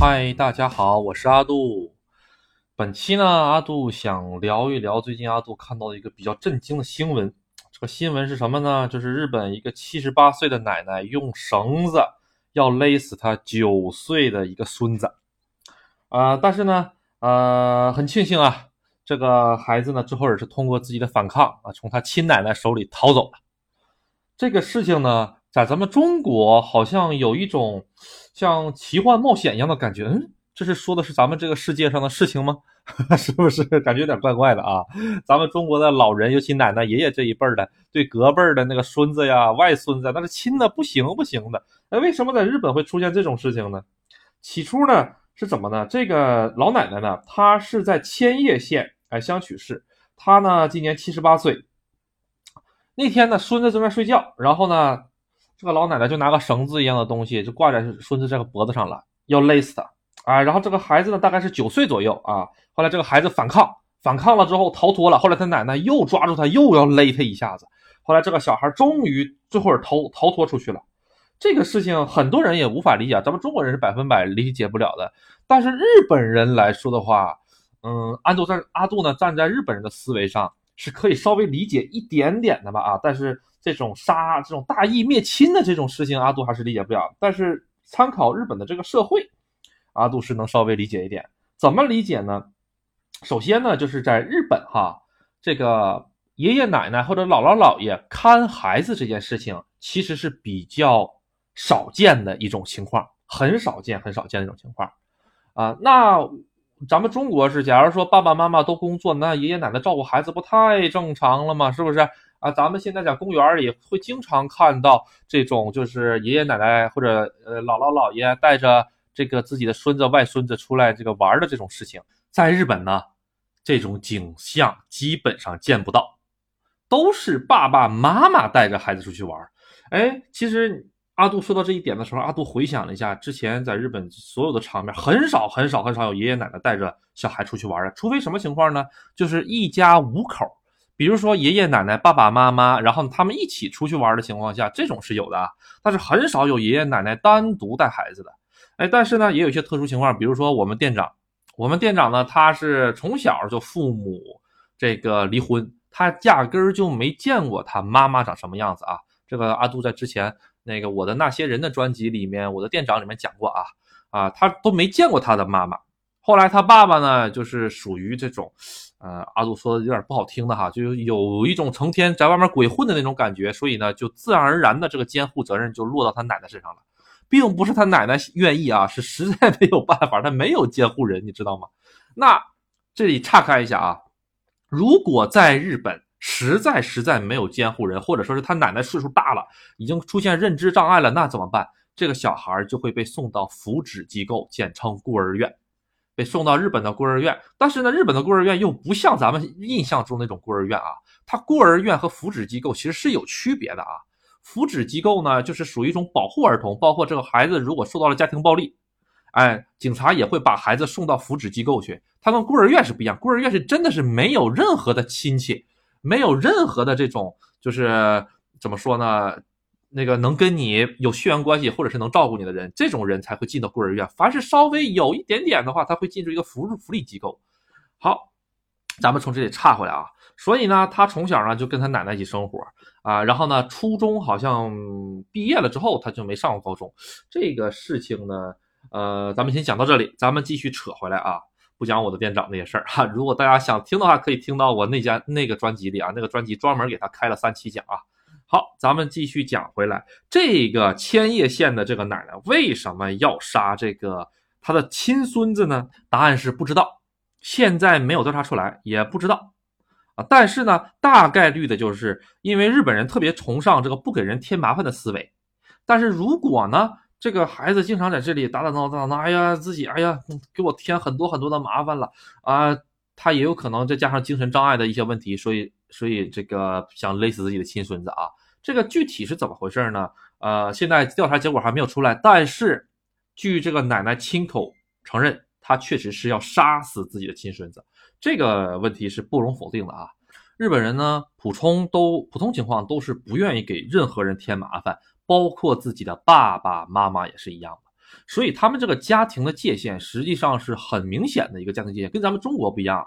嗨，大家好，我是阿杜。本期呢，阿杜想聊一聊最近阿杜看到的一个比较震惊的新闻。这个新闻是什么呢？就是日本一个七十八岁的奶奶用绳子要勒死她九岁的一个孙子。啊，但是呢，呃，很庆幸啊，这个孩子呢，最后也是通过自己的反抗啊，从他亲奶奶手里逃走了。这个事情呢，在咱们中国好像有一种像奇幻冒险一样的感觉。嗯，这是说的是咱们这个世界上的事情吗？是不是感觉有点怪怪的啊？咱们中国的老人，尤其奶奶、爷爷这一辈儿的，对隔辈儿的那个孙子呀、外孙子，那是亲的不行不行的。那为什么在日本会出现这种事情呢？起初呢？是怎么呢？这个老奶奶呢，她是在千叶县哎香取市，她呢今年七十八岁。那天呢，孙子正在睡觉，然后呢，这个老奶奶就拿个绳子一样的东西就挂在孙子这个脖子上了，要勒死他啊。然后这个孩子呢，大概是九岁左右啊。后来这个孩子反抗，反抗了之后逃脱了。后来他奶奶又抓住他，又要勒他一下子。后来这个小孩终于最后是逃逃脱出去了。这个事情很多人也无法理解，咱们中国人是百分百理解不了的。但是日本人来说的话，嗯，安杜在阿杜呢，站在日本人的思维上是可以稍微理解一点点的吧啊。但是这种杀、这种大义灭亲的这种事情，阿杜还是理解不了。但是参考日本的这个社会，阿杜是能稍微理解一点。怎么理解呢？首先呢，就是在日本哈，这个爷爷奶奶或者姥姥姥爷看孩子这件事情，其实是比较。少见的一种情况，很少见，很少见的一种情况，啊，那咱们中国是，假如说爸爸妈妈都工作，那爷爷奶奶照顾孩子不太正常了吗？是不是啊？咱们现在在公园里会经常看到这种，就是爷爷奶奶或者呃姥姥姥爷带着这个自己的孙子外孙子出来这个玩的这种事情，在日本呢，这种景象基本上见不到，都是爸爸妈妈带着孩子出去玩。哎，其实。阿杜说到这一点的时候，阿杜回想了一下之前在日本所有的场面，很少很少很少有爷爷奶奶带着小孩出去玩的，除非什么情况呢？就是一家五口，比如说爷爷奶奶、爸爸妈妈，然后他们一起出去玩的情况下，这种是有的啊。但是很少有爷爷奶奶单独带孩子的。哎，但是呢，也有一些特殊情况，比如说我们店长，我们店长呢，他是从小就父母这个离婚，他压根儿就没见过他妈妈长什么样子啊。这个阿杜在之前。那个我的那些人的专辑里面，我的店长里面讲过啊啊，他都没见过他的妈妈。后来他爸爸呢，就是属于这种，呃，阿杜说的有点不好听的哈，就有一种成天在外面鬼混的那种感觉，所以呢，就自然而然的这个监护责任就落到他奶奶身上了，并不是他奶奶愿意啊，是实在没有办法，他没有监护人，你知道吗？那这里岔开一下啊，如果在日本。实在实在没有监护人，或者说是他奶奶岁数大了，已经出现认知障碍了，那怎么办？这个小孩就会被送到福祉机构，简称孤儿院，被送到日本的孤儿院。但是呢，日本的孤儿院又不像咱们印象中那种孤儿院啊，它孤儿院和福祉机构其实是有区别的啊。福祉机构呢，就是属于一种保护儿童，包括这个孩子如果受到了家庭暴力，哎，警察也会把孩子送到福祉机构去。它跟孤儿院是不一样，孤儿院是真的是没有任何的亲戚。没有任何的这种，就是怎么说呢？那个能跟你有血缘关系，或者是能照顾你的人，这种人才会进到孤儿院。凡是稍微有一点点的话，他会进入一个福福利机构。好，咱们从这里岔回来啊。所以呢，他从小呢就跟他奶奶一起生活啊。然后呢，初中好像毕业了之后，他就没上过高中。这个事情呢，呃，咱们先讲到这里，咱们继续扯回来啊。不讲我的店长那些事儿哈，如果大家想听的话，可以听到我那家那个专辑里啊，那个专辑专门给他开了三期讲啊。好，咱们继续讲回来，这个千叶县的这个奶奶为什么要杀这个他的亲孙子呢？答案是不知道，现在没有调查出来，也不知道啊。但是呢，大概率的就是因为日本人特别崇尚这个不给人添麻烦的思维，但是如果呢？这个孩子经常在这里打打闹闹，哎呀，自己哎呀，给我添很多很多的麻烦了啊！他也有可能再加上精神障碍的一些问题，所以所以这个想勒死自己的亲孙子啊！这个具体是怎么回事呢？呃，现在调查结果还没有出来，但是据这个奶奶亲口承认，她确实是要杀死自己的亲孙子，这个问题是不容否定的啊！日本人呢，普通都普通情况都是不愿意给任何人添麻烦。包括自己的爸爸妈妈也是一样的，所以他们这个家庭的界限实际上是很明显的一个家庭界限，跟咱们中国不一样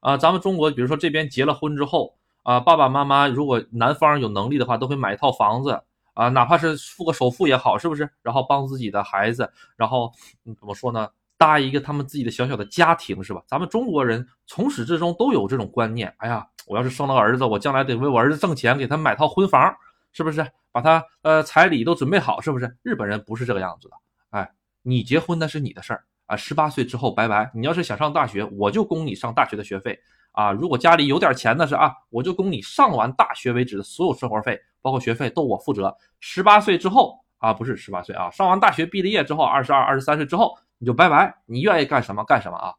啊。啊咱们中国比如说这边结了婚之后啊，爸爸妈妈如果男方有能力的话，都会买一套房子啊，哪怕是付个首付也好，是不是？然后帮自己的孩子，然后嗯怎么说呢？搭一个他们自己的小小的家庭，是吧？咱们中国人从始至终都有这种观念。哎呀，我要是生了个儿子，我将来得为我儿子挣钱，给他买套婚房，是不是？把他呃彩礼都准备好，是不是？日本人不是这个样子的。哎，你结婚那是你的事儿啊，十八岁之后拜拜。你要是想上大学，我就供你上大学的学费啊。如果家里有点钱的是啊，我就供你上完大学为止的所有生活费，包括学费都我负责。十八岁之后啊，不是十八岁啊，上完大学毕了业之后，二十二、二十三岁之后。你就拜拜，你愿意干什么干什么啊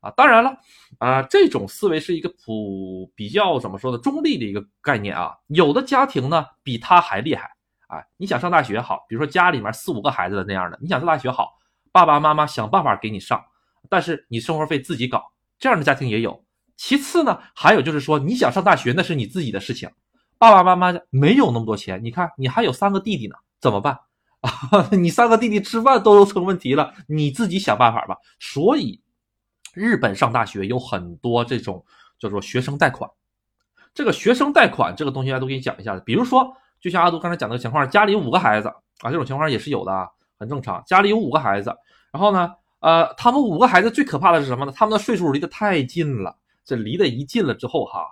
啊！当然了，啊，这种思维是一个普比较怎么说呢，中立的一个概念啊。有的家庭呢比他还厉害啊，你想上大学好，比如说家里面四五个孩子的那样的，你想上大学好，爸爸妈妈想办法给你上，但是你生活费自己搞，这样的家庭也有。其次呢，还有就是说你想上大学那是你自己的事情，爸爸妈妈没有那么多钱，你看你还有三个弟弟呢，怎么办？啊，你三个弟弟吃饭都成问题了，你自己想办法吧。所以，日本上大学有很多这种叫做学生贷款。这个学生贷款这个东西，阿都给你讲一下。比如说，就像阿杜刚才讲的情况，家里有五个孩子啊，这种情况也是有的啊，很正常。家里有五个孩子，然后呢，呃，他们五个孩子最可怕的是什么呢？他们的岁数离得太近了。这离得一近了之后，哈，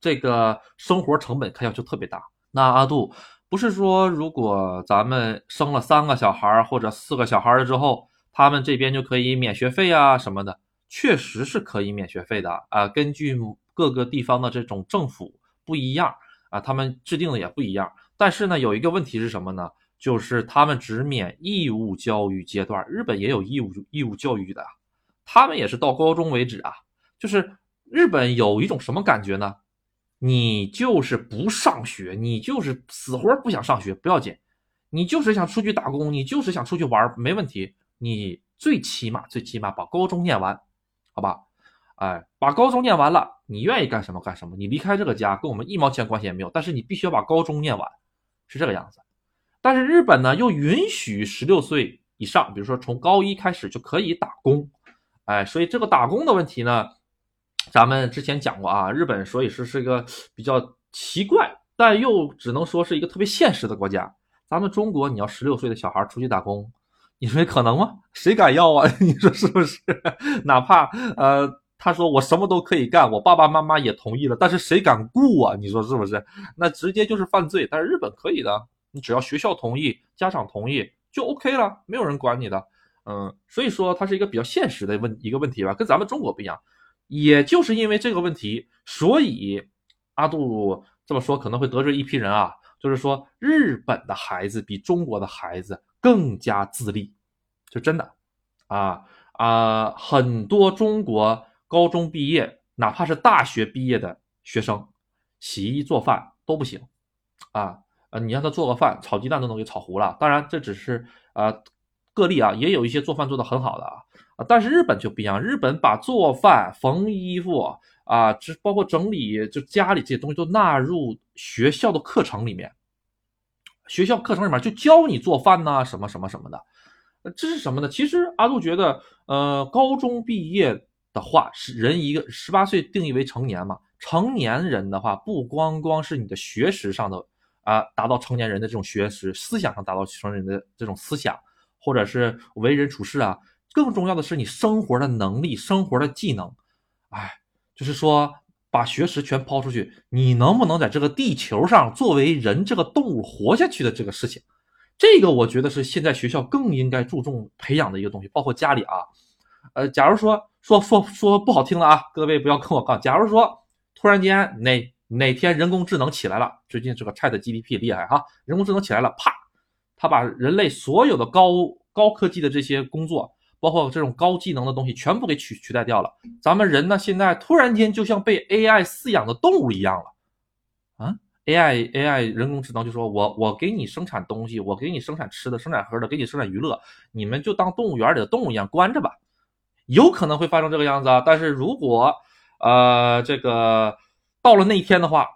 这个生活成本开销就特别大。那阿杜。不是说，如果咱们生了三个小孩或者四个小孩了之后，他们这边就可以免学费啊什么的，确实是可以免学费的啊。根据各个地方的这种政府不一样啊，他们制定的也不一样。但是呢，有一个问题是什么呢？就是他们只免义务教育阶段，日本也有义务义务教育的，他们也是到高中为止啊。就是日本有一种什么感觉呢？你就是不上学，你就是死活不想上学，不要紧，你就是想出去打工，你就是想出去玩，没问题。你最起码最起码把高中念完，好吧？哎，把高中念完了，你愿意干什么干什么。你离开这个家跟我们一毛钱关系也没有，但是你必须要把高中念完，是这个样子。但是日本呢，又允许十六岁以上，比如说从高一开始就可以打工，哎，所以这个打工的问题呢？咱们之前讲过啊，日本所以是是一个比较奇怪，但又只能说是一个特别现实的国家。咱们中国，你要十六岁的小孩出去打工，你说可能吗？谁敢要啊？你说是不是？哪怕呃，他说我什么都可以干，我爸爸妈妈也同意了，但是谁敢雇啊？你说是不是？那直接就是犯罪。但是日本可以的，你只要学校同意，家长同意就 OK 了，没有人管你的。嗯，所以说它是一个比较现实的问一个问题吧，跟咱们中国不一样。也就是因为这个问题，所以阿杜这么说可能会得罪一批人啊。就是说，日本的孩子比中国的孩子更加自立，就真的啊啊！很多中国高中毕业，哪怕是大学毕业的学生，洗衣做饭都不行啊啊！你让他做个饭，炒鸡蛋都能给炒糊了。当然，这只是啊个例啊，也有一些做饭做得很好的啊。啊，但是日本就不一样，日本把做饭、缝衣服啊，这包括整理就家里这些东西都纳入学校的课程里面。学校课程里面就教你做饭呐，什么什么什么的。这是什么呢？其实阿杜觉得，呃，高中毕业的话是人一个十八岁定义为成年嘛，成年人的话不光光是你的学识上的啊，达到成年人的这种学识，思想上达到成人的这种思想，或者是为人处事啊。更重要的是你生活的能力、生活的技能，哎，就是说把学识全抛出去，你能不能在这个地球上作为人这个动物活下去的这个事情，这个我觉得是现在学校更应该注重培养的一个东西，包括家里啊，呃，假如说说说说不好听了啊，各位不要跟我杠，假如说突然间哪哪天人工智能起来了，最近这个 Chat GPT 厉害哈，人工智能起来了，啪，他把人类所有的高高科技的这些工作。包括这种高技能的东西全部给取取代掉了，咱们人呢现在突然间就像被 AI 饲养的动物一样了，啊，AI AI 人工智能就说我我给你生产东西，我给你生产吃的，生产喝的，给你生产娱乐，你们就当动物园里的动物一样关着吧，有可能会发生这个样子啊。但是如果呃这个到了那一天的话，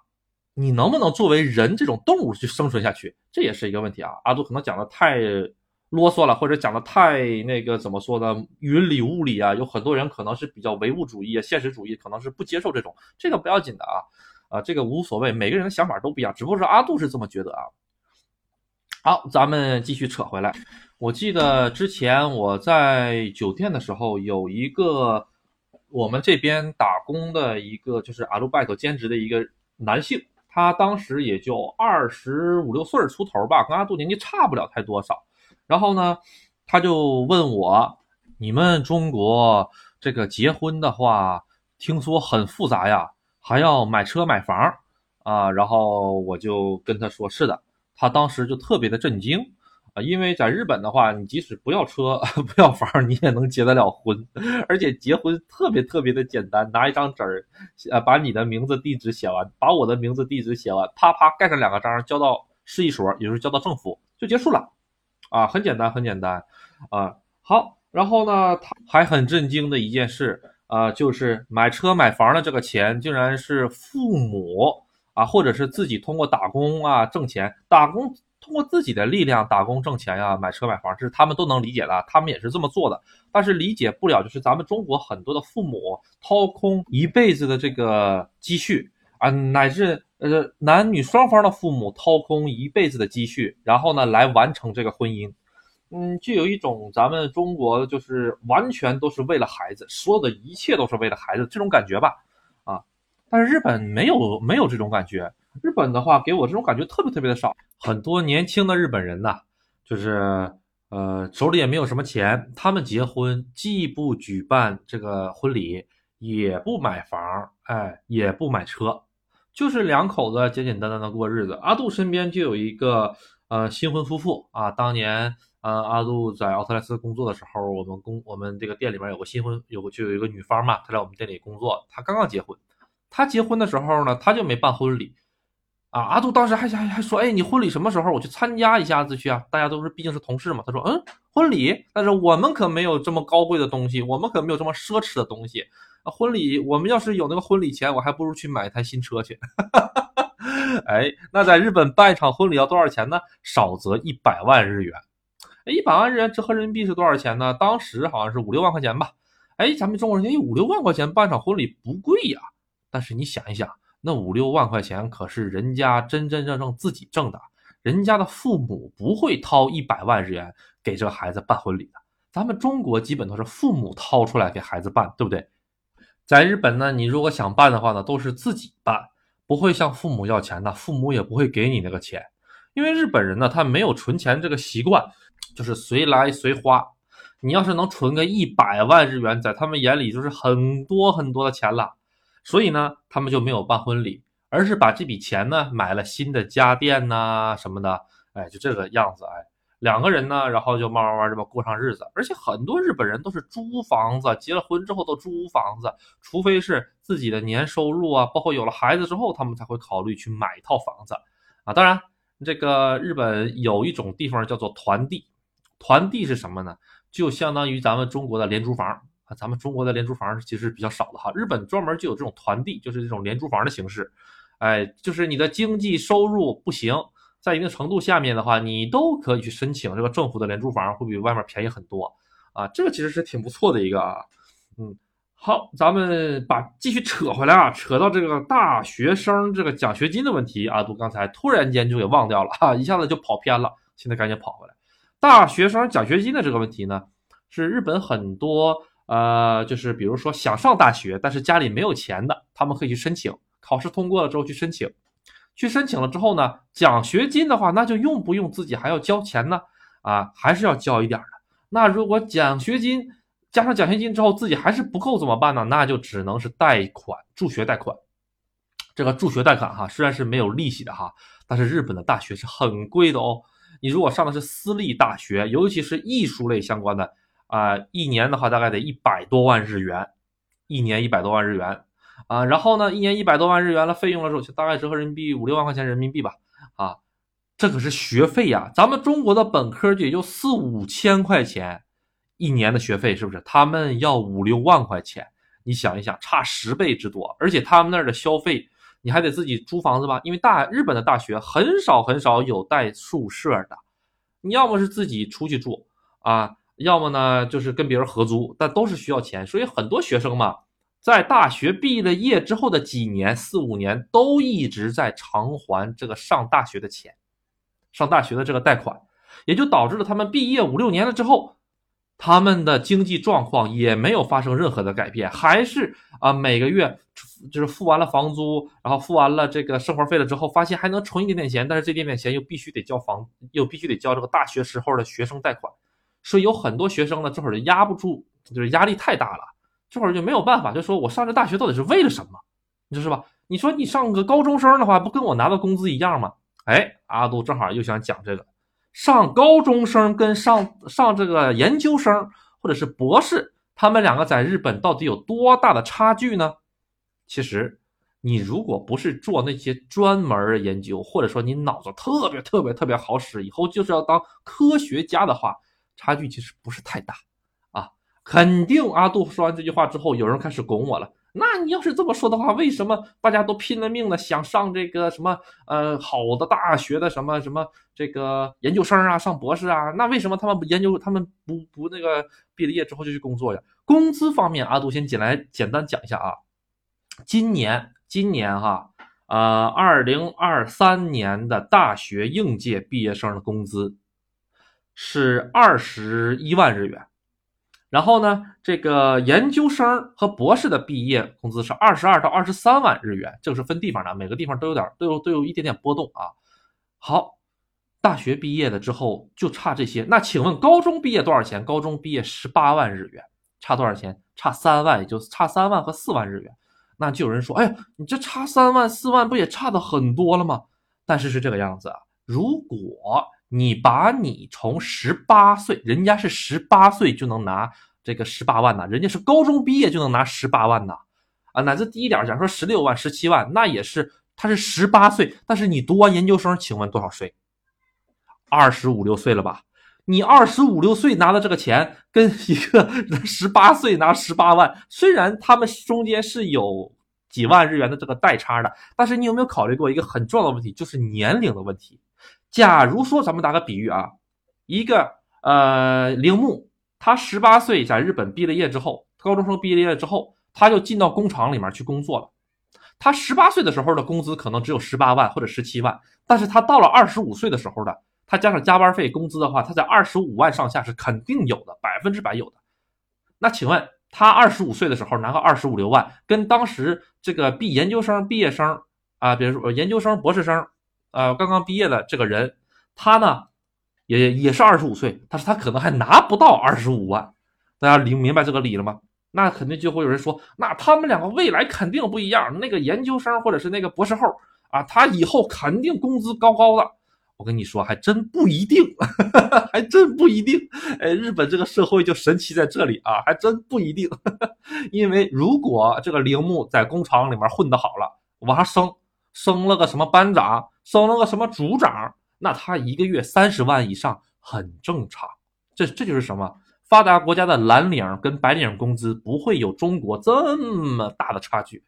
你能不能作为人这种动物去生存下去，这也是一个问题啊。阿杜可能讲的太。啰嗦了，或者讲的太那个怎么说呢？云里雾里啊，有很多人可能是比较唯物主义啊、现实主义，可能是不接受这种，这个不要紧的啊，啊，这个无所谓，每个人的想法都不一样，只不过是阿杜是这么觉得啊。好，咱们继续扯回来。我记得之前我在酒店的时候，有一个我们这边打工的一个就是阿鲁拜托兼职的一个男性，他当时也就二十五六岁出头吧，跟阿杜年纪差不了太多少。然后呢，他就问我：“你们中国这个结婚的话，听说很复杂呀，还要买车买房啊？”然后我就跟他说：“是的。”他当时就特别的震惊啊，因为在日本的话，你即使不要车 不要房，你也能结得了婚，而且结婚特别特别的简单，拿一张纸儿，呃，把你的名字地址写完，把我的名字地址写完，啪啪盖上两个章，交到市一所，也就是交到政府，就结束了，啊，很简单很简单，啊，好，然后呢，他还很震惊的一件事啊，就是买车买房的这个钱，竟然是父母。啊，或者是自己通过打工啊挣钱，打工通过自己的力量打工挣钱呀，买车买房，这是他们都能理解的，他们也是这么做的。但是理解不了，就是咱们中国很多的父母掏空一辈子的这个积蓄啊，乃至呃男女双方的父母掏空一辈子的积蓄，然后呢来完成这个婚姻，嗯，就有一种咱们中国就是完全都是为了孩子，所有的一切都是为了孩子这种感觉吧。啊但是日本没有没有这种感觉，日本的话给我这种感觉特别特别的少。很多年轻的日本人呐，就是呃手里也没有什么钱，他们结婚既不举办这个婚礼，也不买房，哎，也不买车，就是两口子简简单单的过日子。阿杜身边就有一个呃新婚夫妇啊，当年呃阿杜在奥特莱斯工作的时候，我们工我们这个店里面有个新婚有就有一个女方嘛，她在我们店里工作，她刚刚结婚。她结婚的时候呢，她就没办婚礼，啊，阿杜当时还还还说，哎，你婚礼什么时候？我去参加一下子去啊！大家都是毕竟是同事嘛。他说，嗯，婚礼，但是我们可没有这么高贵的东西，我们可没有这么奢侈的东西。婚礼，我们要是有那个婚礼钱，我还不如去买台新车去。哎，那在日本办一场婚礼要多少钱呢？少则一百万日元。哎，一百万日元折合人民币是多少钱呢？当时好像是五六万块钱吧。哎，咱们中国人，哎，五六万块钱办场婚礼不贵呀。但是你想一想，那五六万块钱可是人家真真正正自己挣的，人家的父母不会掏一百万日元给这个孩子办婚礼的。咱们中国基本都是父母掏出来给孩子办，对不对？在日本呢，你如果想办的话呢，都是自己办，不会向父母要钱的，父母也不会给你那个钱，因为日本人呢，他没有存钱这个习惯，就是随来随花。你要是能存个一百万日元，在他们眼里就是很多很多的钱了。所以呢，他们就没有办婚礼，而是把这笔钱呢买了新的家电呐什么的，哎，就这个样子，哎，两个人呢，然后就慢慢慢这么过上日子。而且很多日本人都是租房子，结了婚之后都租房子，除非是自己的年收入啊，包括有了孩子之后，他们才会考虑去买一套房子啊。当然，这个日本有一种地方叫做团地，团地是什么呢？就相当于咱们中国的廉租房。咱们中国的廉租房其实比较少的哈，日本专门就有这种团地，就是这种廉租房的形式。哎，就是你的经济收入不行，在一定程度下面的话，你都可以去申请这个政府的廉租房，会比外面便宜很多啊。这个其实是挺不错的一个啊。嗯，好，咱们把继续扯回来啊，扯到这个大学生这个奖学金的问题啊，都刚才突然间就给忘掉了哈，一下子就跑偏了，现在赶紧跑回来。大学生奖学金的这个问题呢，是日本很多。呃，就是比如说想上大学，但是家里没有钱的，他们可以去申请，考试通过了之后去申请，去申请了之后呢，奖学金的话，那就用不用自己还要交钱呢？啊，还是要交一点的。那如果奖学金加上奖学金之后自己还是不够怎么办呢？那就只能是贷款助学贷款。这个助学贷款哈，虽然是没有利息的哈，但是日本的大学是很贵的哦。你如果上的是私立大学，尤其是艺术类相关的。啊，一年的话大概得一百多万日元，一年一百多万日元啊，然后呢，一年一百多万日元的费用的时候，就大概折合人民币五六万块钱人民币吧，啊，这可是学费呀，咱们中国的本科也就四五千块钱一年的学费，是不是？他们要五六万块钱，你想一想，差十倍之多，而且他们那儿的消费，你还得自己租房子吧，因为大日本的大学很少很少有带宿舍的。你要么是自己出去住啊，要么呢就是跟别人合租，但都是需要钱。所以很多学生嘛，在大学毕了业之后的几年，四五年都一直在偿还这个上大学的钱，上大学的这个贷款，也就导致了他们毕业五六年了之后。他们的经济状况也没有发生任何的改变，还是啊每个月就是付完了房租，然后付完了这个生活费了之后，发现还能存一点点钱，但是这点点钱又必须得交房，又必须得交这个大学时候的学生贷款，所以有很多学生呢这会儿就压不住，就是压力太大了，这会儿就没有办法，就说我上这大学到底是为了什么，你说是吧？你说你上个高中生的话，不跟我拿到工资一样吗？哎，阿杜正好又想讲这个。上高中生跟上上这个研究生或者是博士，他们两个在日本到底有多大的差距呢？其实，你如果不是做那些专门研究，或者说你脑子特别特别特别好使，以后就是要当科学家的话，差距其实不是太大啊。肯定阿杜说完这句话之后，有人开始拱我了。那你要是这么说的话，为什么大家都拼了命的想上这个什么呃好的大学的什么什么这个研究生啊，上博士啊？那为什么他们不研究，他们不不那个毕了业之后就去工作呀？工资方面，阿杜先简来简单讲一下啊。今年今年哈，呃，二零二三年的大学应届毕业生的工资是二十一万日元。然后呢，这个研究生和博士的毕业工资是二十二到二十三万日元，这个是分地方的，每个地方都有点都有都有一点点波动啊。好，大学毕业了之后就差这些，那请问高中毕业多少钱？高中毕业十八万日元，差多少钱？差三万，也就差三万和四万日元。那就有人说，哎呀，你这差三万四万不也差的很多了吗？但是是这个样子啊，如果。你把你从十八岁，人家是十八岁就能拿这个十八万呐，人家是高中毕业就能拿十八万呐，啊，乃至低一点讲说十六万、十七万，那也是他是十八岁，但是你读完研究生，请问多少岁？二十五六岁了吧？你二十五六岁拿的这个钱，跟一个十八岁拿十八万，虽然他们中间是有几万日元的这个代差的，但是你有没有考虑过一个很重要的问题，就是年龄的问题？假如说咱们打个比喻啊，一个呃铃木，他十八岁在日本毕了业之后，高中生毕了业之后，他就进到工厂里面去工作了。他十八岁的时候的工资可能只有十八万或者十七万，但是他到了二十五岁的时候的，他加上加班费工资的话，他在二十五万上下是肯定有的，百分之百有的。那请问他二十五岁的时候拿个二十五六万，跟当时这个毕研究生毕业生啊，比如说研究生博士生。呃，刚刚毕业的这个人，他呢，也也是二十五岁，但是他可能还拿不到二十五万，大家明明白这个理了吗？那肯定就会有人说，那他们两个未来肯定不一样。那个研究生或者是那个博士后啊，他以后肯定工资高高的。我跟你说，还真不一定，还真不一定。哎，日本这个社会就神奇在这里啊，还真不一定。因为如果这个铃木在工厂里面混得好了，往上升。升了个什么班长，升了个什么组长，那他一个月三十万以上很正常。这这就是什么？发达国家的蓝领跟白领工资不会有中国这么大的差距。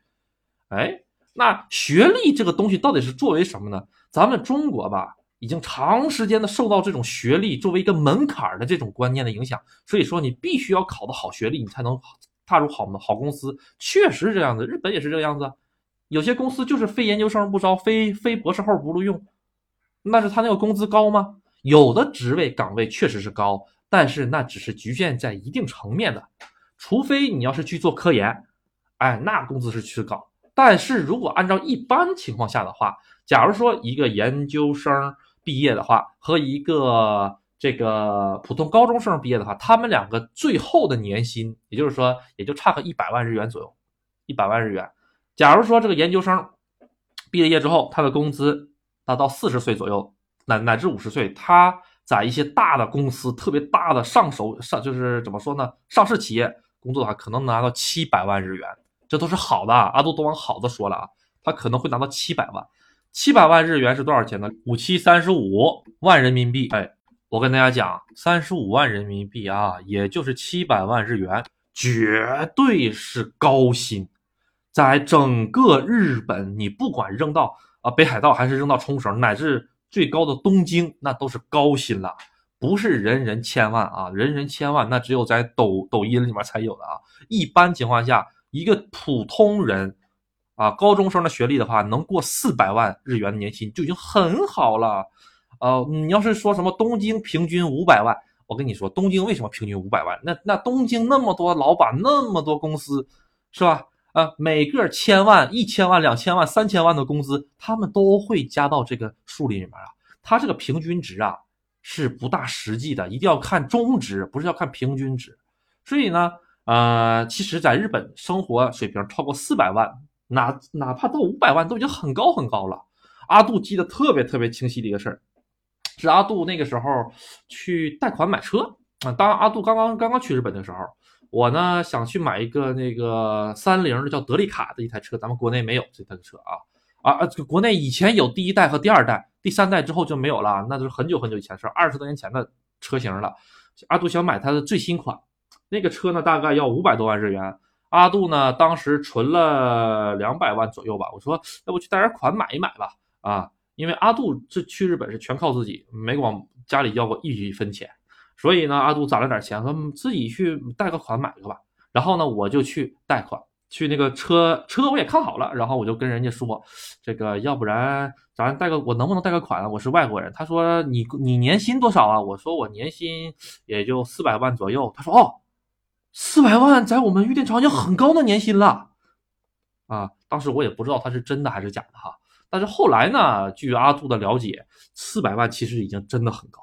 哎，那学历这个东西到底是作为什么呢？咱们中国吧，已经长时间的受到这种学历作为一个门槛的这种观念的影响，所以说你必须要考的好学历，你才能踏入好好公司。确实是这样子，日本也是这个样子。有些公司就是非研究生不招，非非博士后不录用，那是他那个工资高吗？有的职位岗位确实是高，但是那只是局限在一定层面的，除非你要是去做科研，哎，那工资是去高。但是如果按照一般情况下的话，假如说一个研究生毕业的话和一个这个普通高中生毕业的话，他们两个最后的年薪，也就是说也就差个一百万日元左右，一百万日元。假如说这个研究生毕了业之后，他的工资达到四十岁左右，乃乃至五十岁，他在一些大的公司、特别大的上手上，就是怎么说呢？上市企业工作的话，可能拿到七百万日元，这都是好的。阿杜都往好的说了啊，他可能会拿到七百万。七百万日元是多少钱呢？五七三十五万人民币。哎，我跟大家讲，三十五万人民币啊，也就是七百万日元，绝对是高薪。在整个日本，你不管扔到啊北海道，还是扔到冲绳，乃至最高的东京，那都是高薪了。不是人人千万啊，人人千万那只有在抖抖音里面才有的啊。一般情况下，一个普通人啊，高中生的学历的话，能过四百万日元的年薪就已经很好了。呃，你要是说什么东京平均五百万，我跟你说，东京为什么平均五百万？那那东京那么多老板，那么多公司，是吧？啊，每个千万、一千万、两千万、三千万的工资，他们都会加到这个数里面啊。它这个平均值啊是不大实际的，一定要看中值，不是要看平均值。所以呢，呃，其实在日本生活水平超过四百万，哪哪怕到五百万都已经很高很高了。阿杜记得特别特别清晰的一个事儿，是阿杜那个时候去贷款买车啊。当阿杜刚刚刚刚去日本的时候。我呢想去买一个那个三菱的叫德利卡的一台车，咱们国内没有这台车啊啊啊！这个国内以前有第一代和第二代，第三代之后就没有了，那都是很久很久以前事儿，二十多年前的车型了。阿杜想买它的最新款，那个车呢大概要五百多万日元。阿杜呢当时存了两百万左右吧，我说要不去贷点款买一买吧啊，因为阿杜这去日本是全靠自己，没往家里要过一分钱。所以呢，阿杜攒了点钱，说自己去贷个款买个吧。然后呢，我就去贷款，去那个车车我也看好了。然后我就跟人家说，这个要不然咱贷个，我能不能贷个款啊？我是外国人。他说你你年薪多少啊？我说我年薪也就四百万左右。他说哦，四百万在我们玉电厂已经很高的年薪了啊。当时我也不知道他是真的还是假的哈。但是后来呢，据阿杜的了解，四百万其实已经真的很高。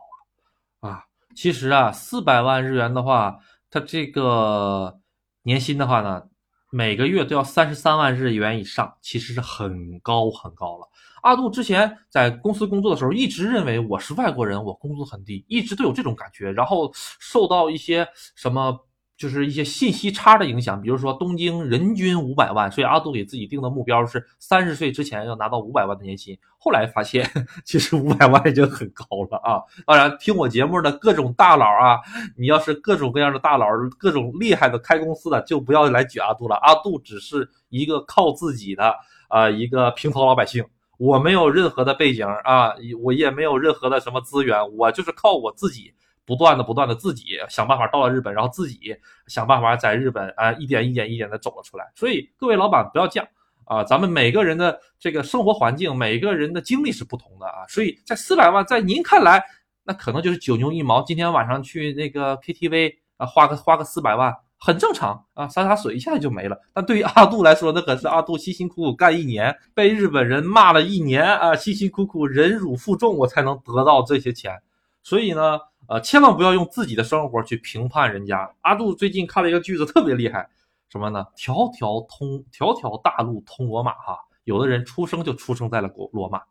其实啊，四百万日元的话，他这个年薪的话呢，每个月都要三十三万日元以上，其实是很高很高了。阿杜之前在公司工作的时候，一直认为我是外国人，我工资很低，一直都有这种感觉，然后受到一些什么。就是一些信息差的影响，比如说东京人均五百万，所以阿杜给自己定的目标是三十岁之前要拿到五百万的年薪。后来发现，其实五百万已经很高了啊！当然，听我节目的各种大佬啊，你要是各种各样的大佬，各种厉害的开公司的，就不要来举阿杜了。阿杜只是一个靠自己的啊，一个平头老百姓，我没有任何的背景啊，我也没有任何的什么资源，我就是靠我自己。不断的、不断的自己想办法到了日本，然后自己想办法在日本啊一点一点一点的走了出来。所以各位老板不要犟啊，咱们每个人的这个生活环境、每个人的经历是不同的啊。所以在四百万，在您看来，那可能就是九牛一毛。今天晚上去那个 KTV 啊，花个花个四百万很正常啊，洒洒水一下就没了。但对于阿杜来说，那可是阿杜辛辛苦苦干一年，被日本人骂了一年啊，辛辛苦苦忍辱负重，我才能得到这些钱。所以呢。呃，千万不要用自己的生活去评判人家。阿杜最近看了一个句子，特别厉害，什么呢？条条通，条条大路通罗马。哈，有的人出生就出生在了国罗马，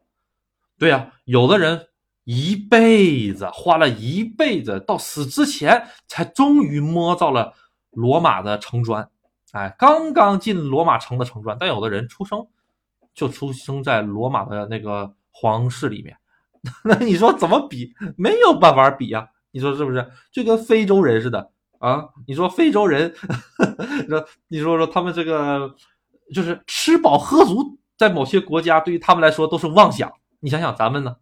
对呀，有的人一辈子花了一辈子，到死之前才终于摸到了罗马的城砖，哎，刚刚进罗马城的城砖。但有的人出生就出生在罗马的那个皇室里面。那你说怎么比？没有办法比呀！你说是不是？就跟非洲人似的啊！你说非洲人，说你说说他们这个就是吃饱喝足，在某些国家对于他们来说都是妄想。你想想咱们呢，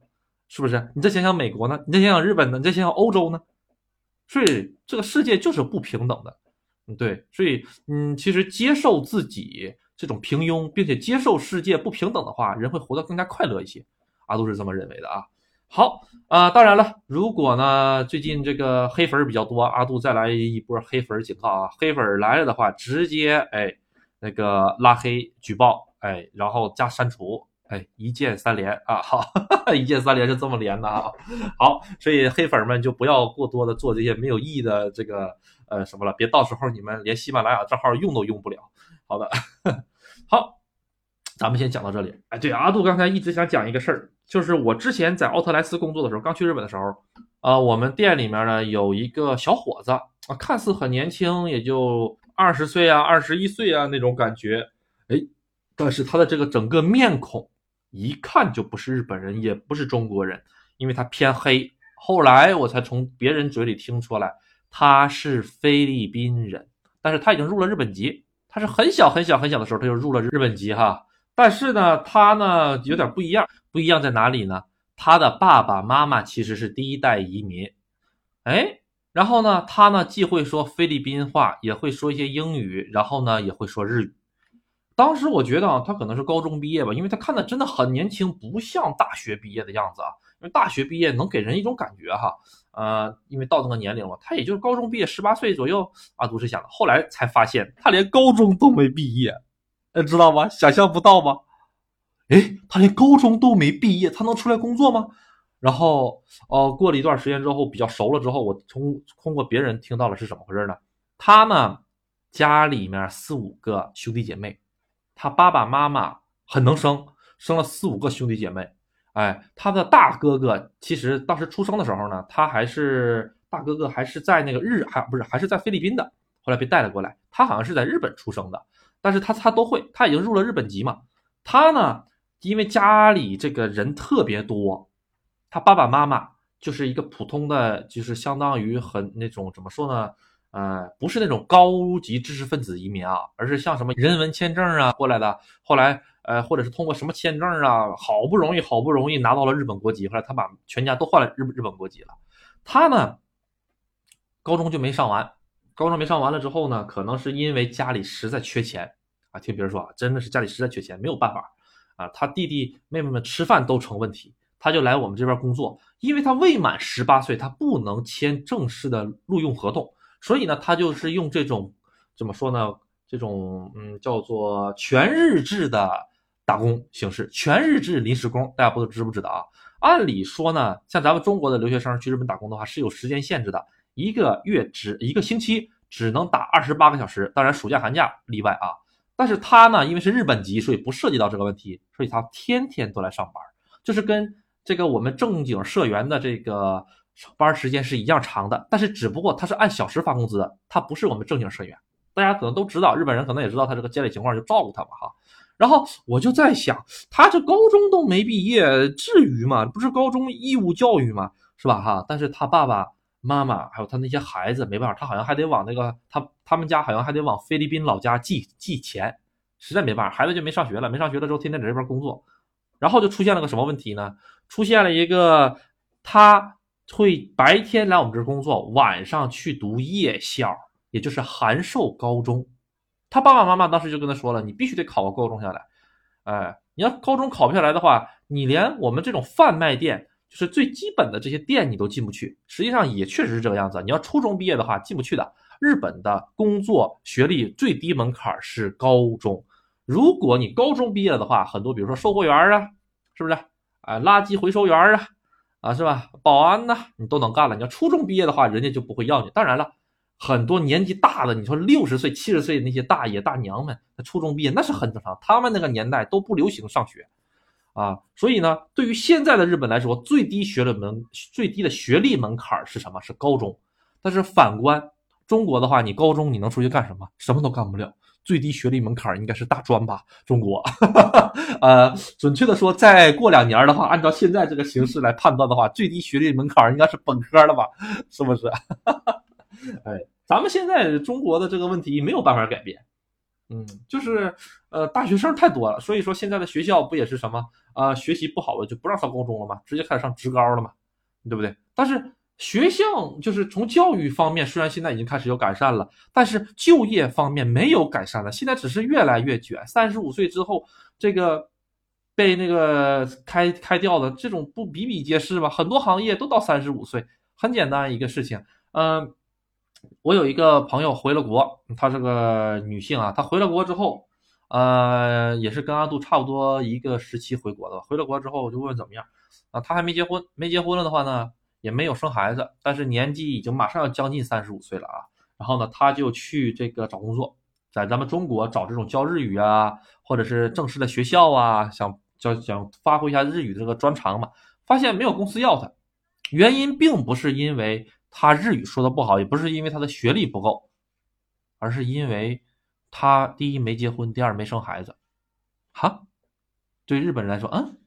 是不是？你再想想美国呢？你再想想日本呢？你再想想欧洲呢？所以这个世界就是不平等的，嗯，对。所以嗯，其实接受自己这种平庸，并且接受世界不平等的话，人会活得更加快乐一些。阿杜是这么认为的啊。好啊，当然了，如果呢最近这个黑粉比较多，阿杜再来一波黑粉警告啊，黑粉来了的话，直接哎那个拉黑举报哎，然后加删除哎，一键三连啊，好，一键三连是这么连的啊。好，所以黑粉们就不要过多的做这些没有意义的这个呃什么了，别到时候你们连喜马拉雅账号用都用不了。好的，好。咱们先讲到这里。哎，对，阿杜刚才一直想讲一个事儿，就是我之前在奥特莱斯工作的时候，刚去日本的时候，呃，我们店里面呢有一个小伙子啊，看似很年轻，也就二十岁啊、二十一岁啊那种感觉，哎，但是他的这个整个面孔一看就不是日本人，也不是中国人，因为他偏黑。后来我才从别人嘴里听出来，他是菲律宾人，但是他已经入了日本籍，他是很小很小很小的时候他就入了日本籍哈。但是呢，他呢有点不一样，不一样在哪里呢？他的爸爸妈妈其实是第一代移民，哎，然后呢，他呢既会说菲律宾话，也会说一些英语，然后呢也会说日语。当时我觉得啊，他可能是高中毕业吧，因为他看的真的很年轻，不像大学毕业的样子啊。因为大学毕业能给人一种感觉哈，呃，因为到那个年龄了，他也就是高中毕业，十八岁左右。阿杜是想的，后来才发现他连高中都没毕业，呃，知道吗？想象不到吗？哎，他连高中都没毕业，他能出来工作吗？然后，哦，过了一段时间之后，比较熟了之后，我通通过别人听到了是怎么回事呢？他呢，家里面四五个兄弟姐妹，他爸爸妈妈很能生，生了四五个兄弟姐妹。哎，他的大哥哥其实当时出生的时候呢，他还是大哥哥，还是在那个日还不是还是在菲律宾的，后来被带了过来。他好像是在日本出生的，但是他他都会，他已经入了日本籍嘛。他呢，因为家里这个人特别多，他爸爸妈妈就是一个普通的，就是相当于很那种怎么说呢？呃，不是那种高级知识分子移民啊，而是像什么人文签证啊过来的，后来。呃，或者是通过什么签证啊？好不容易，好不容易拿到了日本国籍，后来他把全家都换了日日本国籍了。他呢，高中就没上完，高中没上完了之后呢，可能是因为家里实在缺钱啊。听别人说啊，真的是家里实在缺钱，没有办法啊。他弟弟妹妹们吃饭都成问题，他就来我们这边工作。因为他未满十八岁，他不能签正式的录用合同，所以呢，他就是用这种怎么说呢？这种嗯，叫做全日制的。打工形式，全日制临时工，大家不知不知道啊？按理说呢，像咱们中国的留学生去日本打工的话，是有时间限制的，一个月只一个星期只能打二十八个小时，当然暑假寒假例外啊。但是他呢，因为是日本籍，所以不涉及到这个问题，所以他天天都来上班，就是跟这个我们正经社员的这个上班时间是一样长的，但是只不过他是按小时发工资的，他不是我们正经社员。大家可能都知道，日本人可能也知道他这个家里情况，就照顾他嘛哈。然后我就在想，他这高中都没毕业，至于吗？不是高中义务教育吗？是吧？哈，但是他爸爸妈妈还有他那些孩子没办法，他好像还得往那个他他们家好像还得往菲律宾老家寄寄钱，实在没办法，孩子就没上学了。没上学了之后，天天在这边工作，然后就出现了个什么问题呢？出现了一个他会白天来我们这工作，晚上去读夜校，也就是函授高中。他爸爸妈妈当时就跟他说了：“你必须得考个高中下来，哎，你要高中考不下来的话，你连我们这种贩卖店，就是最基本的这些店，你都进不去。实际上也确实是这个样子。你要初中毕业的话，进不去的。日本的工作学历最低门槛是高中，如果你高中毕业的话，很多比如说售货员啊，是不是？哎，垃圾回收员啊，啊，是吧？保安呐，你都能干了。你要初中毕业的话，人家就不会要你。当然了。”很多年纪大的，你说六十岁、七十岁的那些大爷大娘们，初中毕业那是很正常。他们那个年代都不流行上学，啊，所以呢，对于现在的日本来说，最低学历门最低的学历门槛是什么？是高中。但是反观中国的话，你高中你能出去干什么？什么都干不了。最低学历门槛应该是大专吧？中国，呃，准确的说，再过两年的话，按照现在这个形势来判断的话，最低学历门槛应该是本科了吧？是不是？哎，咱们现在中国的这个问题没有办法改变，嗯，就是呃大学生太多了，所以说现在的学校不也是什么啊学习不好的就不让上高中了吗？直接开始上职高了嘛，对不对？但是学校就是从教育方面虽然现在已经开始有改善了，但是就业方面没有改善了，现在只是越来越卷。三十五岁之后这个被那个开开掉的这种不比比皆是吗？很多行业都到三十五岁，很简单一个事情，嗯。我有一个朋友回了国，她是个女性啊。她回了国之后，呃，也是跟阿杜差不多一个时期回国的。回了国之后，我就问怎么样啊？她还没结婚，没结婚了的话呢，也没有生孩子，但是年纪已经马上要将近三十五岁了啊。然后呢，她就去这个找工作，在咱们中国找这种教日语啊，或者是正式的学校啊，想教想发挥一下日语这个专长嘛，发现没有公司要她。原因并不是因为。他日语说的不好，也不是因为他的学历不够，而是因为他第一没结婚，第二没生孩子。哈，对日本人来说，嗯，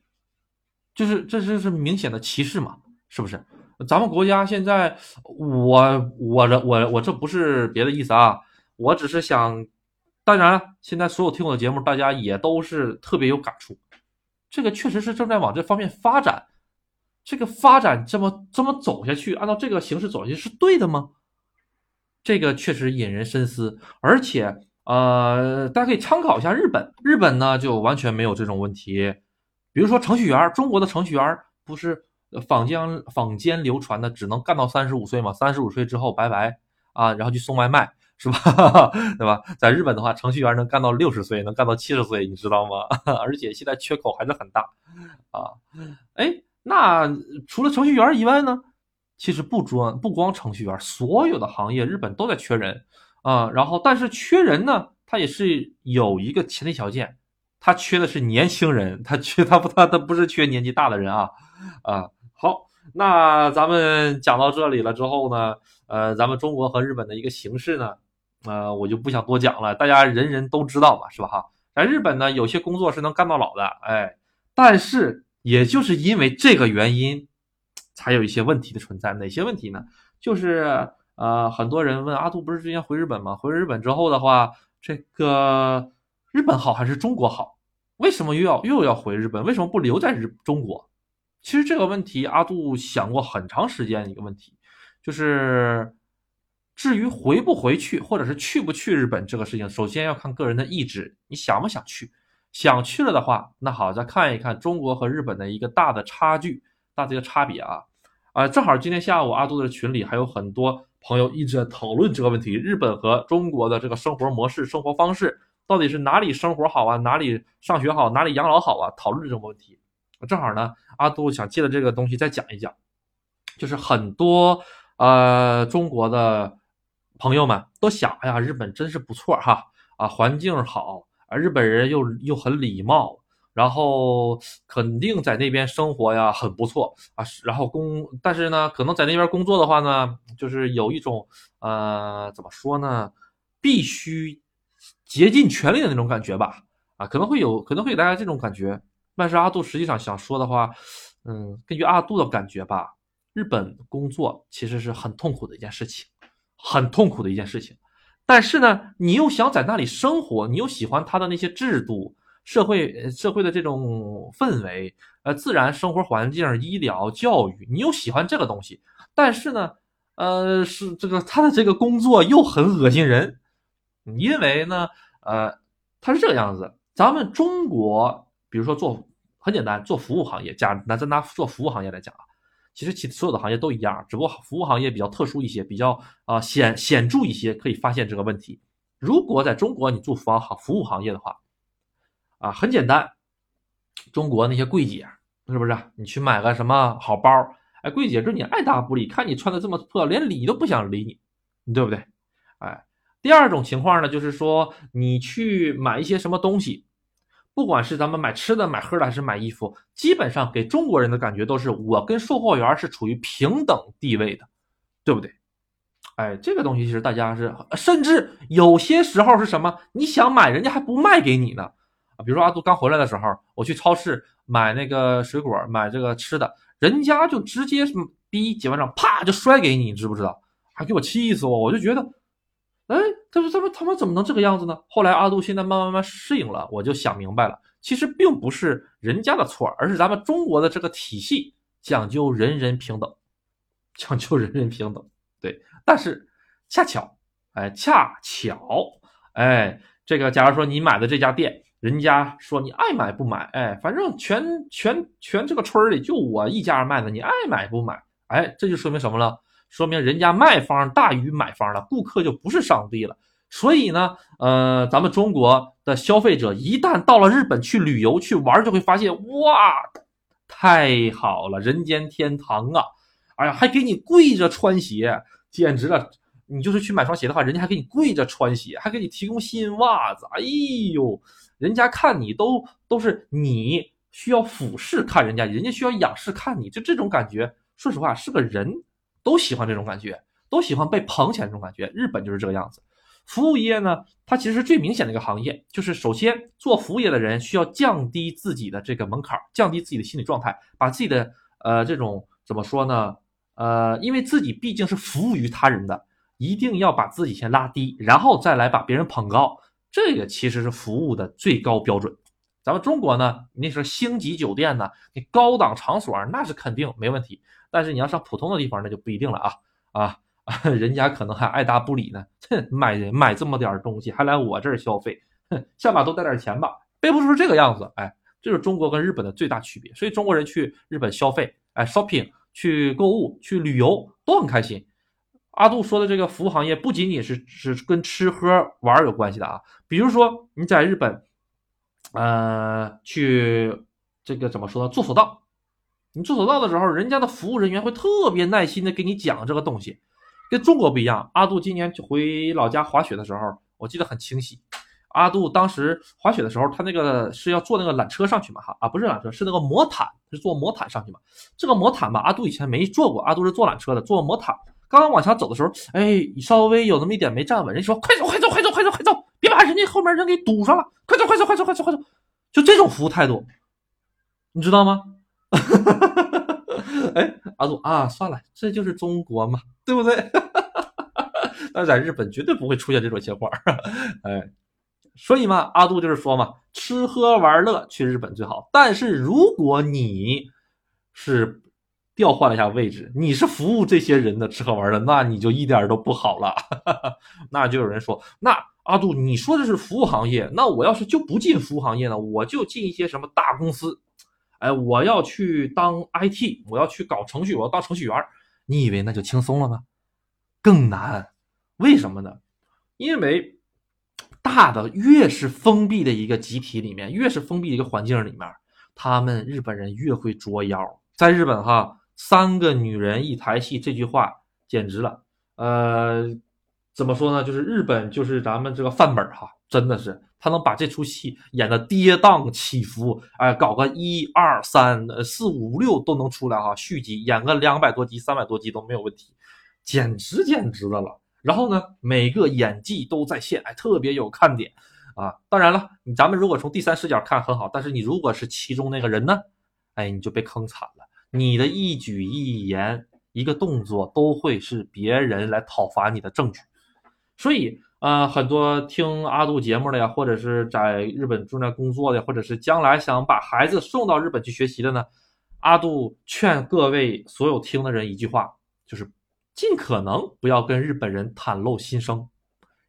就是这就是明显的歧视嘛，是不是？咱们国家现在，我我这我我这不是别的意思啊，我只是想，当然现在所有听我的节目，大家也都是特别有感触，这个确实是正在往这方面发展。这个发展这么这么走下去，按照这个形式走下去是对的吗？这个确实引人深思，而且呃，大家可以参考一下日本，日本呢就完全没有这种问题。比如说程序员，中国的程序员不是坊间坊间流传的只能干到三十五岁吗？三十五岁之后拜拜啊，然后去送外卖。是吧？对吧？在日本的话，程序员能干到六十岁，能干到七十岁，你知道吗？而且现在缺口还是很大啊。哎，那除了程序员以外呢？其实不专不光程序员，所有的行业日本都在缺人啊。然后，但是缺人呢，他也是有一个前提条件，他缺的是年轻人，他缺他不他他不是缺年纪大的人啊啊。好，那咱们讲到这里了之后呢，呃，咱们中国和日本的一个形势呢？呃，我就不想多讲了，大家人人都知道嘛，是吧？哈，在日本呢，有些工作是能干到老的，哎，但是也就是因为这个原因，才有一些问题的存在。哪些问题呢？就是呃，很多人问阿杜，不是之前回日本吗？回日本之后的话，这个日本好还是中国好？为什么又要又要回日本？为什么不留在日中国？其实这个问题，阿杜想过很长时间一个问题，就是。至于回不回去，或者是去不去日本这个事情，首先要看个人的意志，你想不想去？想去了的话，那好，再看一看中国和日本的一个大的差距，大的一个差别啊啊！正好今天下午阿杜的群里还有很多朋友一直在讨论这个问题：日本和中国的这个生活模式、生活方式，到底是哪里生活好啊？哪里上学好？哪里养老好啊？讨论这个问题。正好呢，阿杜想借着这个东西再讲一讲，就是很多呃中国的。朋友们都想，哎呀，日本真是不错哈，啊，环境好，啊，日本人又又很礼貌，然后肯定在那边生活呀很不错啊，然后工，但是呢，可能在那边工作的话呢，就是有一种呃，怎么说呢，必须竭尽全力的那种感觉吧，啊，可能会有，可能会给大家这种感觉，但是阿杜实际上想说的话，嗯，根据阿杜的感觉吧，日本工作其实是很痛苦的一件事情。很痛苦的一件事情，但是呢，你又想在那里生活，你又喜欢他的那些制度、社会、社会的这种氛围，呃，自然生活环境、医疗、教育，你又喜欢这个东西。但是呢，呃，是这个他的这个工作又很恶心人，因为呢，呃，他是这个样子。咱们中国，比如说做很简单，做服务行业，假那咱拿做服务行业来讲啊。其实其所有的行业都一样，只不过服务行业比较特殊一些，比较啊显显著一些，可以发现这个问题。如果在中国你做服务行服务行业的话，啊很简单，中国那些柜姐是不是？你去买个什么好包，哎，柜姐对你爱答不理，看你穿的这么破，连理都不想理，你对不对？哎，第二种情况呢，就是说你去买一些什么东西。不管是咱们买吃的、买喝的，还是买衣服，基本上给中国人的感觉都是我跟售货员是处于平等地位的，对不对？哎，这个东西其实大家是，甚至有些时候是什么？你想买，人家还不卖给你呢。啊，比如说阿杜刚回来的时候，我去超市买那个水果，买这个吃的，人家就直接逼结完账，啪就摔给你，你知不知道？还给我气死我，我就觉得。哎，他说：“他们他们怎么能这个样子呢？”后来阿杜现在慢慢慢慢适应了，我就想明白了，其实并不是人家的错，而是咱们中国的这个体系讲究人人平等，讲究人人平等。对，但是恰巧，哎，恰巧，哎，这个假如说你买的这家店，人家说你爱买不买，哎，反正全全全这个村里就我一家卖的，你爱买不买，哎，这就说明什么了？说明人家卖方大于买方了，顾客就不是上帝了。所以呢，呃，咱们中国的消费者一旦到了日本去旅游去玩，就会发现哇，太好了，人间天堂啊！哎呀，还给你跪着穿鞋，简直了！你就是去买双鞋的话，人家还给你跪着穿鞋，还给你提供新袜子。哎呦，人家看你都都是你需要俯视看人家，人家需要仰视看你，就这种感觉。说实话，是个人。都喜欢这种感觉，都喜欢被捧起来这种感觉。日本就是这个样子。服务业呢，它其实是最明显的一个行业，就是首先做服务业的人需要降低自己的这个门槛，降低自己的心理状态，把自己的呃这种怎么说呢？呃，因为自己毕竟是服务于他人的，一定要把自己先拉低，然后再来把别人捧高。这个其实是服务的最高标准。咱们中国呢，那是星级酒店呢，你高档场所那是肯定没问题。但是你要上普通的地方，那就不一定了啊啊！人家可能还爱答不理呢，哼，买买这么点东西还来我这儿消费，哼，下把多带点钱吧，背不出这个样子。哎，这是中国跟日本的最大区别。所以中国人去日本消费，哎，shopping 去购物去旅游都很开心。阿杜说的这个服务行业不仅仅是是跟吃喝玩有关系的啊，比如说你在日本，呃，去这个怎么说呢？做索道，你做索道的时候，人家的服务人员会特别耐心的给你讲这个东西，跟中国不一样。阿杜今年回老家滑雪的时候，我记得很清晰。阿杜当时滑雪的时候，他那个是要坐那个缆车上去嘛？哈啊，不是缆车，是那个魔毯，是坐魔毯上去嘛？这个魔毯吧，阿杜以前没坐过，阿杜是坐缆车的，坐魔毯。刚刚往前走的时候，哎，稍微有那么一点没站稳，人家说快走快走快走快走快走，别把人家后面人给堵上了，快走快走快走快走快走，就这种服务态度，你知道吗？哎，阿杜啊，算了，这就是中国嘛，对不对？但在日本绝对不会出现这种情况，哎，所以嘛，阿杜就是说嘛，吃喝玩乐去日本最好，但是如果你是。调换了一下位置，你是服务这些人的吃喝玩乐，那你就一点都不好了。那就有人说，那阿杜你说的是服务行业，那我要是就不进服务行业呢？我就进一些什么大公司，哎，我要去当 IT，我要去搞程序，我要当程序员。你以为那就轻松了吗？更难。为什么呢？因为大的越是封闭的一个集体里面，越是封闭的一个环境里面，他们日本人越会捉妖。在日本哈。三个女人一台戏这句话简直了，呃，怎么说呢？就是日本就是咱们这个范本哈，真的是他能把这出戏演的跌宕起伏，哎，搞个一二三四五六都能出来哈，续集演个两百多集、三百多集都没有问题，简直简直的了。然后呢，每个演技都在线，哎，特别有看点啊。当然了，你咱们如果从第三视角看很好，但是你如果是其中那个人呢，哎，你就被坑惨了。你的一举一言、一个动作都会是别人来讨伐你的证据，所以呃，很多听阿杜节目的呀，或者是在日本正在工作的，或者是将来想把孩子送到日本去学习的呢，阿杜劝各位所有听的人一句话，就是尽可能不要跟日本人袒露心声。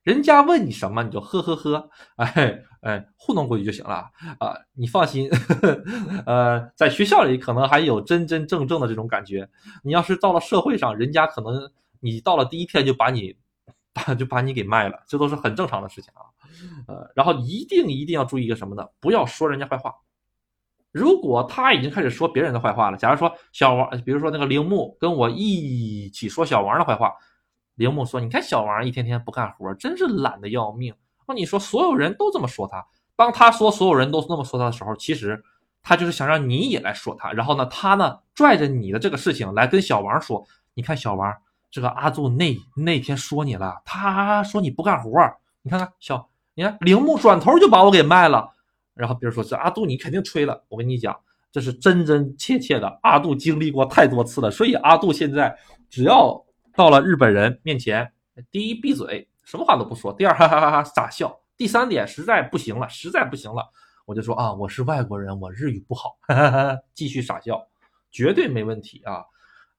人家问你什么，你就呵呵呵，哎哎，糊弄过去就行了啊！你放心，呃，在学校里可能还有真真正正的这种感觉。你要是到了社会上，人家可能你到了第一天就把你，就把你给卖了，这都是很正常的事情啊。呃，然后一定一定要注意一个什么呢？不要说人家坏话。如果他已经开始说别人的坏话了，假如说小王，比如说那个铃木跟我一起说小王的坏话。铃木说：“你看小王一天天不干活，真是懒得要命。那你说所有人都这么说他，当他说所有人都那么说他的时候，其实他就是想让你也来说他。然后呢，他呢拽着你的这个事情来跟小王说：你看小王这个阿杜那那天说你了，他说你不干活。你看看小，你看铃木转头就把我给卖了。然后别人说这阿杜你肯定吹了。我跟你讲，这是真真切切的。阿杜经历过太多次了，所以阿杜现在只要。”到了日本人面前，第一闭嘴，什么话都不说；第二哈哈哈哈傻笑；第三点实在不行了，实在不行了，我就说啊，我是外国人，我日语不好，哈哈哈，继续傻笑，绝对没问题啊。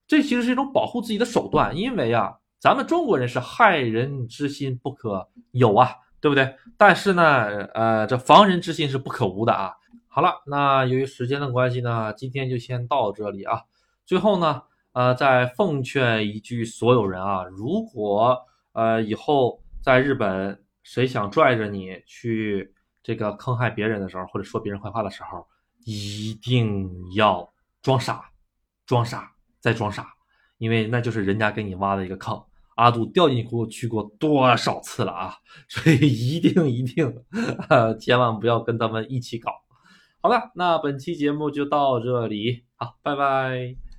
这其实是一种保护自己的手段，因为啊，咱们中国人是害人之心不可有啊，对不对？但是呢，呃，这防人之心是不可无的啊。好了，那由于时间的关系呢，今天就先到这里啊。最后呢。呃，再奉劝一句，所有人啊，如果呃以后在日本谁想拽着你去这个坑害别人的时候，或者说别人坏话的时候，一定要装傻，装傻在装傻，因为那就是人家给你挖的一个坑。阿杜掉进去去过多少次了啊？所以一定一定，千万不要跟他们一起搞。好了，那本期节目就到这里，好，拜拜。